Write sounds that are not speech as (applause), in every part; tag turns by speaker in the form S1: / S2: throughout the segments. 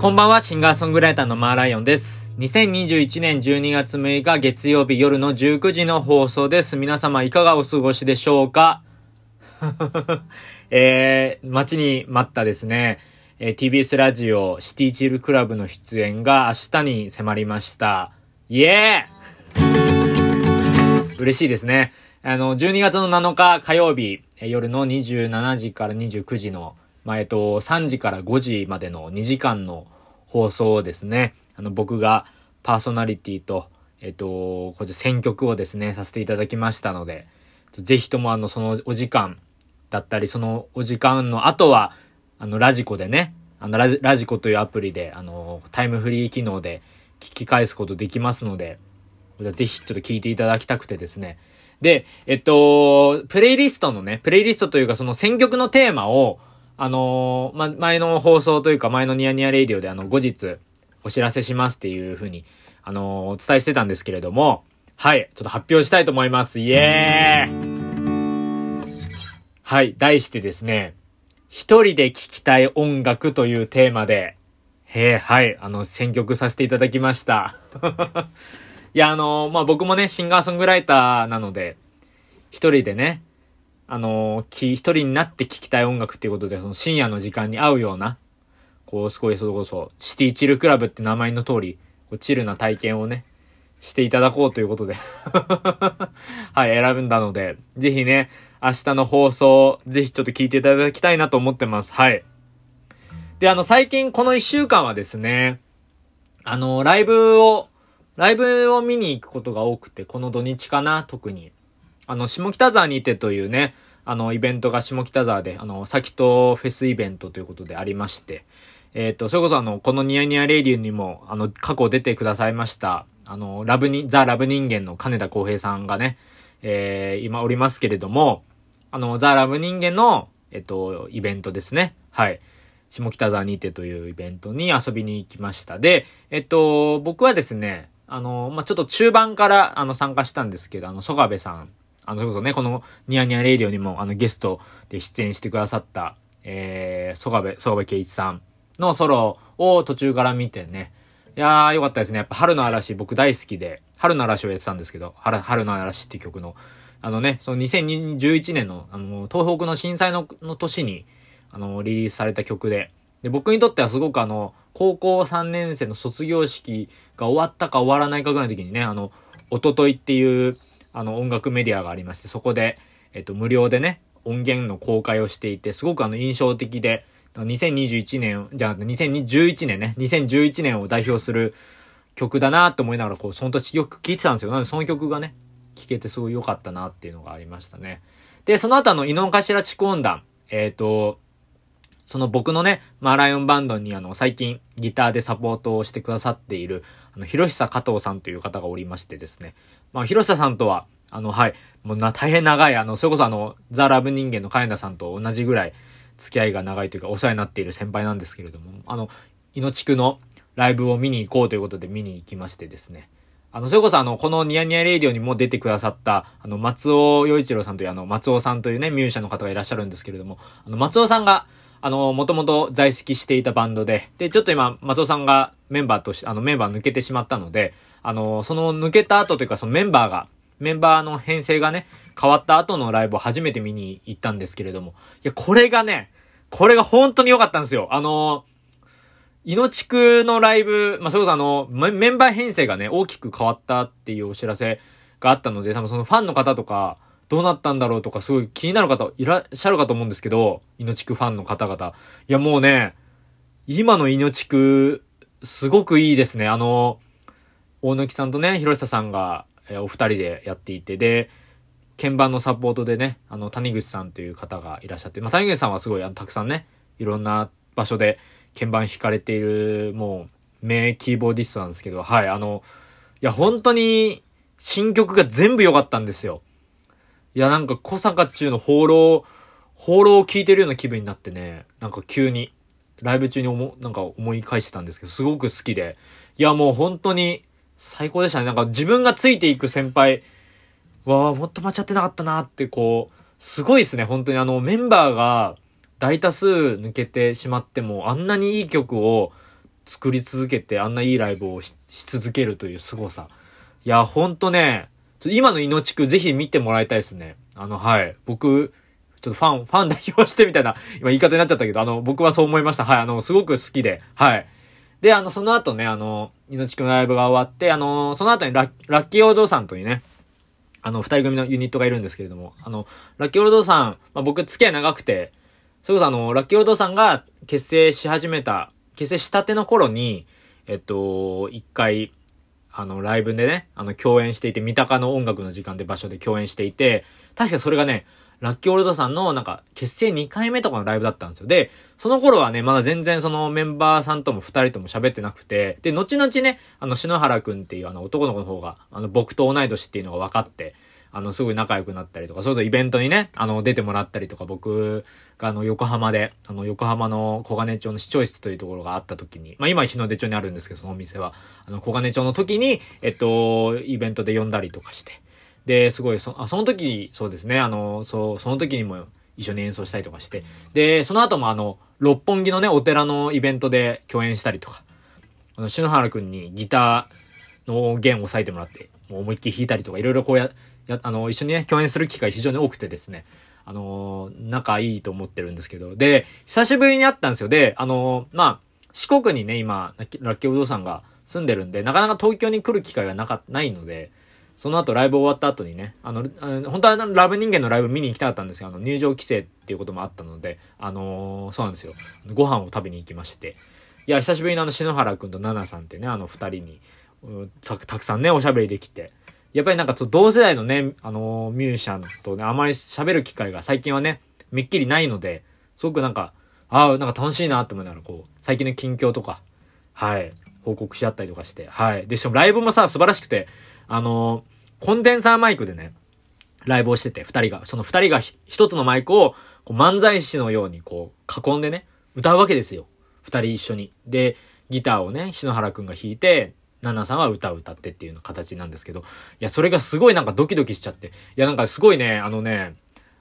S1: こんばんは、シンガーソングライターのマーライオンです。2021年12月6日月曜日夜の19時の放送です。皆様いかがお過ごしでしょうか？(laughs) えー、待ちに待ったですね、えー TBS ラジオシティチルクラブの出演が明日に迫りました。イエー嬉しいですね。あの、12月の7日火曜日、えー夜の27時から29時の、まあ、えっと、3時から5時までの2時間の放送をですね、あの、僕がパーソナリティと、えっと、こちら選曲をですね、させていただきましたので、ぜひともあの、そのお時間だったり、そのお時間の後は、あの、ラジコでね、あのラジ、ラジコというアプリで、あの、タイムフリー機能で聞き返すことできますので、ぜひちょっと聞いていただきたくてですね。で、えっと、プレイリストのね、プレイリストというかその選曲のテーマを、あのーま、前の放送というか前のニヤニヤレイディオであの、後日お知らせしますっていうふうに、あのーお伝えしてたんですけれども、はい、ちょっと発表したいと思います。イエーイはい、題してですね、一人で聴きたい音楽というテーマで、へえ、はい、あの、選曲させていただきました。(laughs) いや、あのまあ、僕もね、シンガーソングライターなので、一人でね、あのき、一人になって聴きたい音楽っていうことで、その深夜の時間に合うような、こう、すごい、それこそ、シティチルクラブって名前の通り、こうチルな体験をね、していただこうということで (laughs) はい、選んだので、ぜひね、明日の放送、ぜひちょっと聞いていただきたいなと思ってます。はい。で、あの、最近この一週間はですね、あの、ライブを、ライブを見に行くことが多くて、この土日かな、特に。あの、下北沢にてというね、あの、イベントが下北沢で、あの、先とフェスイベントということでありまして、えっ、と、それこそあの、このニヤニヤレイディオにも、あの、過去出てくださいました、あの、ラブに、ザ・ラブ人間の金田光平さんがね、えー、今おりますけれども、あの、ザ・ラブ人間の、えっと、イベントですね。はい。下北沢にてというイベントに遊びに行きました。で、えっと、僕はですね、あの、まあ、ちょっと中盤から、あの、参加したんですけど、あの、曽我部さん、あの、それこそね、この、ニヤニヤレイディオにも、あの、ゲストで出演してくださった、えー、曽我部、曽我部圭一さんのソロを途中から見てね、いやー、よかったですね。やっぱ、春の嵐、僕大好きで、春の嵐をやってたんですけど、春、の嵐って曲の、あのね、その2011年の、あの、東北の震災のの年に、あの、リリースされた曲で、で、僕にとってはすごくあの、高校3年生の卒業式が終わったか終わらないかぐらいの時にね、あの、おとといっていう、あの、音楽メディアがありまして、そこで、えっと、無料でね、音源の公開をしていて、すごくあの、印象的で、2021年、じゃあ、2011年ね、2011年を代表する曲だなと思いながら、こう、その時よく聴いてたんですよ。なので、その曲がね、聴けてすごい良かったなっていうのがありましたね。で、その後あの、井の頭地区音団、えっ、と、その僕のね、マーライオンバンドにあの、最近ギターでサポートをしてくださっている、あの、広久加藤さんという方がおりましてですね。まあ、広久さんとは、あの、はい、もうな、大変長い、あの、それこそあの、ザ・ラブ人間の金田さんと同じぐらい付き合いが長いというか、お世話になっている先輩なんですけれども、あの、井の地区のライブを見に行こうということで見に行きましてですね。あの、それこそあの、このニヤニヤレイディオにも出てくださった、あの、松尾洋一郎さんというあの、松尾さんというね、ミュージシャンの方がいらっしゃるんですけれども、あの、松尾さんが、あの、もともと在籍していたバンドで、で、ちょっと今、松尾さんがメンバーとして、あの、メンバー抜けてしまったので、あの、その抜けた後というか、そのメンバーが、メンバーの編成がね、変わった後のライブを初めて見に行ったんですけれども、いや、これがね、これが本当に良かったんですよ。あの、いのちくのライブ、まあ、それこそあの、メンバー編成がね、大きく変わったっていうお知らせがあったので、多分そのファンの方とか、どうなったんだろうとか、すごい気になる方いらっしゃるかと思うんですけど、いのちくファンの方々。いや、もうね、今のいのちく、すごくいいですね。あの、大貫さんとね、広下さんが、えお二人でやっていて、で、鍵盤のサポートでね、あの、谷口さんという方がいらっしゃって、まあ、谷口さんはすごい、あのたくさんね、いろんな場所で鍵盤弾かれている、もう、名キーボーディストなんですけど、はい、あの、いや、本当に、新曲が全部良かったんですよ。いや、なんか、小坂中の放浪、放浪を聞いてるような気分になってね、なんか急に、ライブ中に思、なんか思い返してたんですけど、すごく好きで。いや、もう本当に、最高でしたね。なんか自分がついていく先輩、わあ、もっと間違ってなかったなって、こう、すごいですね。本当にあの、メンバーが大多数抜けてしまっても、あんなにいい曲を作り続けてあんないいライブをし続けるという凄さ。いや、ほんとね、今の命くぜひ見てもらいたいですね。あの、はい。僕、ちょっとファン、ファン代表してみたいな、今言い方になっちゃったけど、あの、僕はそう思いました。はい。あの、すごく好きで、はい。で、あの、その後ね、あの、命くんのライブが終わって、あの、その後にララッキーオードさんというね、あの、二人組のユニットがいるんですけれども、あの、ラッキーオードさん、まあ、僕付き合い長くて、それこそあの、ラッキーオードさんが結成し始めた、結成したての頃に、えっと、一回、あの、ライブでね、あの、共演していて、三鷹の音楽の時間で場所で共演していて、確かそれがね、ラッキーオールドさんのなんか結成2回目とかのライブだったんですよ。で、その頃はね、まだ全然そのメンバーさんとも2人とも喋ってなくて、で、後々ね、あの、篠原くんっていうあの男の子の方が、あの、僕と同い年っていうのが分かって、あの、すごい仲良くなったりとか、それぞれイベントにね、あの、出てもらったりとか、僕があの、横浜で、あの、横浜の小金町の市長室というところがあった時に、まあ今日の出町にあるんですけど、そのお店は、あの、小金町の時に、えっと、イベントで呼んだりとかして、で、すごい、そ、あ、その時、そうですね、あの、そう、その時にも一緒に演奏したりとかして、で、その後もあの、六本木のね、お寺のイベントで共演したりとか、あの、篠原くんにギターの弦を押さえてもらって、もう思いっきり弾いたりとか、いろいろこうや、や、あの、一緒にね、共演する機会非常に多くてですね、あの仲いいと思ってるんですけど、で、久しぶりに会ったんですよ。で、あのまあ、四国にね、今、ラッキーお父さんが住んでるんで、なかなか東京に来る機会がなか、ないので、その後ライブ終わった後にね、あの、あの本当はラブ人間のライブ見に行きたかったんですけど、あの、入場規制っていうこともあったので、あのー、そうなんですよ。ご飯を食べに行きまして。いや、久しぶりにあの、篠原くんと奈々さんってね、あの二人にた、たくさんね、おしゃべりできて。やっぱりなんか同世代のね、あのー、ミュージシャンとね、あまり喋る機会が最近はね、めっきりないので、すごくなんか、ああ、なんか楽しいなって思いながら、こう、最近の近況とか、はい、報告し合ったりとかして、はい。で、しかもライブもさ、素晴らしくて、あのー、コンデンサーマイクでね、ライブをしてて、二人が、その二人が一つのマイクを、こう漫才師のようにこう、囲んでね、歌うわけですよ。二人一緒に。で、ギターをね、篠原くんが弾いて、ナナさんは歌を歌ってっていうの形なんですけど、いや、それがすごいなんかドキドキしちゃって。いや、なんかすごいね、あのね、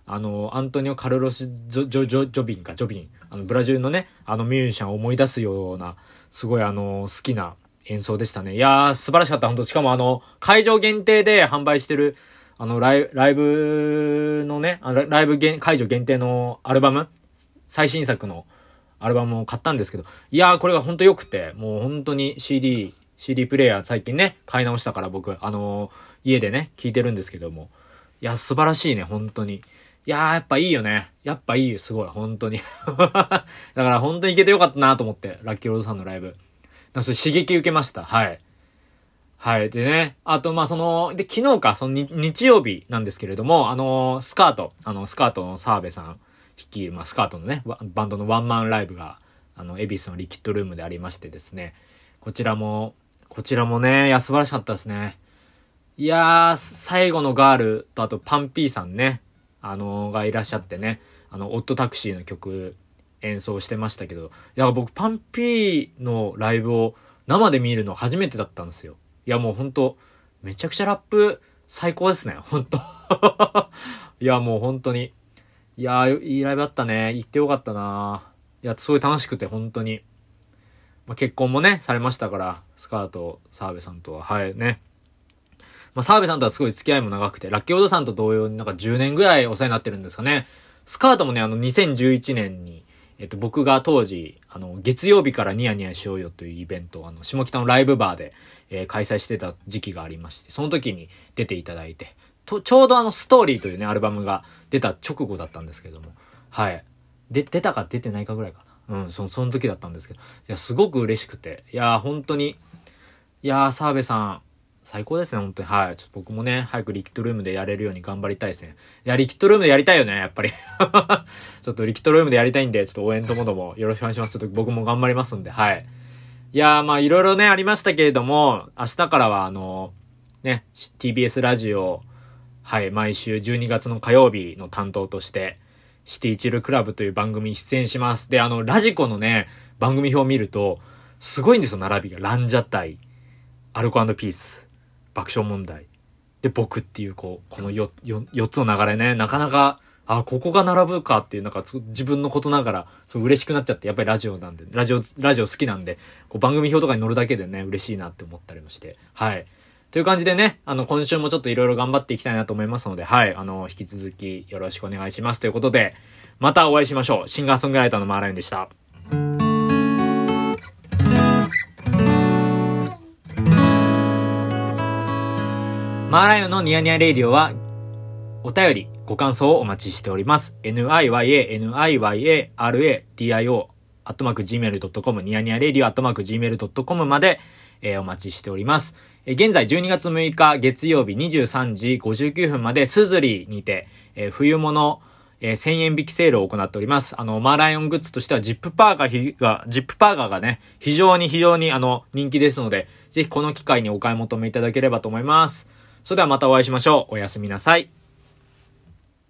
S1: あの、アントニオ・カルロス・ジョ、ジョ、ジョ、ジョビンか、ジョビン。あの、ブラジルのね、あのミュージシャンを思い出すような、すごいあの、好きな演奏でしたね。いやー、素晴らしかった。本当しかもあの、会場限定で販売してる、あの、ライライブのね、あライブ会場限定のアルバム最新作のアルバムを買ったんですけど、いやー、これが本当良くて、もう本当に CD、CD プレイヤー最近ね、買い直したから僕、あのー、家でね、聞いてるんですけども。いや、素晴らしいね、本当に。いやー、やっぱいいよね。やっぱいいよ、すごい、本当に。(laughs) だから本当に行けてよかったなと思って、ラッキーロードさんのライブ。なそれ刺激受けました。はい。はい。でね、あと、ま、その、で、昨日か、その日曜日なんですけれども、あのー、スカート、あの、スカートの澤部さん率いる、まあ、スカートのね、バンドのワンマンライブが、あの、恵比寿のリキッドルームでありましてですね、こちらも、こちらもね、いや、素晴らしかったですね。いやー、最後のガールと、あとパンピーさんね、あのー、がいらっしゃってね、あの、オットタクシーの曲演奏してましたけど、いや、僕、パンピーのライブを生で見るの初めてだったんですよ。いや、もうほんと、めちゃくちゃラップ最高ですね、ほんと。(laughs) いや、もう本当に。いやー、いいライブだったね。行ってよかったないや、すごい楽しくて、本当に。まあ、結婚もね、されましたから、スカート、澤部さんとは、はい、ね。まあ、澤部さんとはすごい付き合いも長くて、ラッキーオードさんと同様になんか10年ぐらいお世話になってるんですかね。スカートもね、あの、2011年に、えっと、僕が当時、あの、月曜日からニヤニヤしようよというイベントを、あの、下北のライブバーで、えー、開催してた時期がありまして、その時に出ていただいて、と、ちょうどあの、ストーリーというね、アルバムが出た直後だったんですけども、はい。で、出たか出てないかぐらいか。うん、そその時だったんですけど、いや、すごく嬉しくて、いや、本当に、いや澤部さん、最高ですね、本当に。はい。ちょっと僕もね、早くリキッドルームでやれるように頑張りたいですね。いや、リキッドルームでやりたいよね、やっぱり。(laughs) ちょっとリキッドルームでやりたいんで、ちょっと応援ともどもよろしくお願いします。ちょっと僕も頑張りますんで、はい。いやまあいろいろね、ありましたけれども、明日からはあの、ね、TBS ラジオ、はい、毎週12月の火曜日の担当として、シティチルクラブという番組に出演します。で、あの、ラジコのね、番組表を見ると、すごいんですよ、並びが。ランジャタイ、アルコピース、爆笑問題。で、僕っていう、こう、この 4, 4, つの流れね、なかなか、あ、ここが並ぶかっていう、なんか自分のことながら、そう嬉しくなっちゃって、やっぱりラジオなんで、ラジオ、ラジオ好きなんで、こう番組表とかに載るだけでね、嬉しいなって思ったりもして、はい。という感じでね、あの、今週もちょっといろいろ頑張っていきたいなと思いますので、はい、あの、引き続きよろしくお願いします。ということで、またお会いしましょう。シンガーソングライターのマーライオンでした。マーライオンのニヤニヤレイディオは、お便り、ご感想をお待ちしております。niya, niya, ra, dio, アットマーク gmail.com、ニヤニヤレイディオアットマーク gmail.com まで、えー、お待ちしております。えー、現在12月6日月曜日23時59分までスズリにて、えー、冬物、えー、1000円引きセールを行っております。あの、マーライオングッズとしてはジップパーカーが、ジップパーカーがね、非常に非常にあの、人気ですので、ぜひこの機会にお買い求めいただければと思います。それではまたお会いしましょう。おやすみなさい。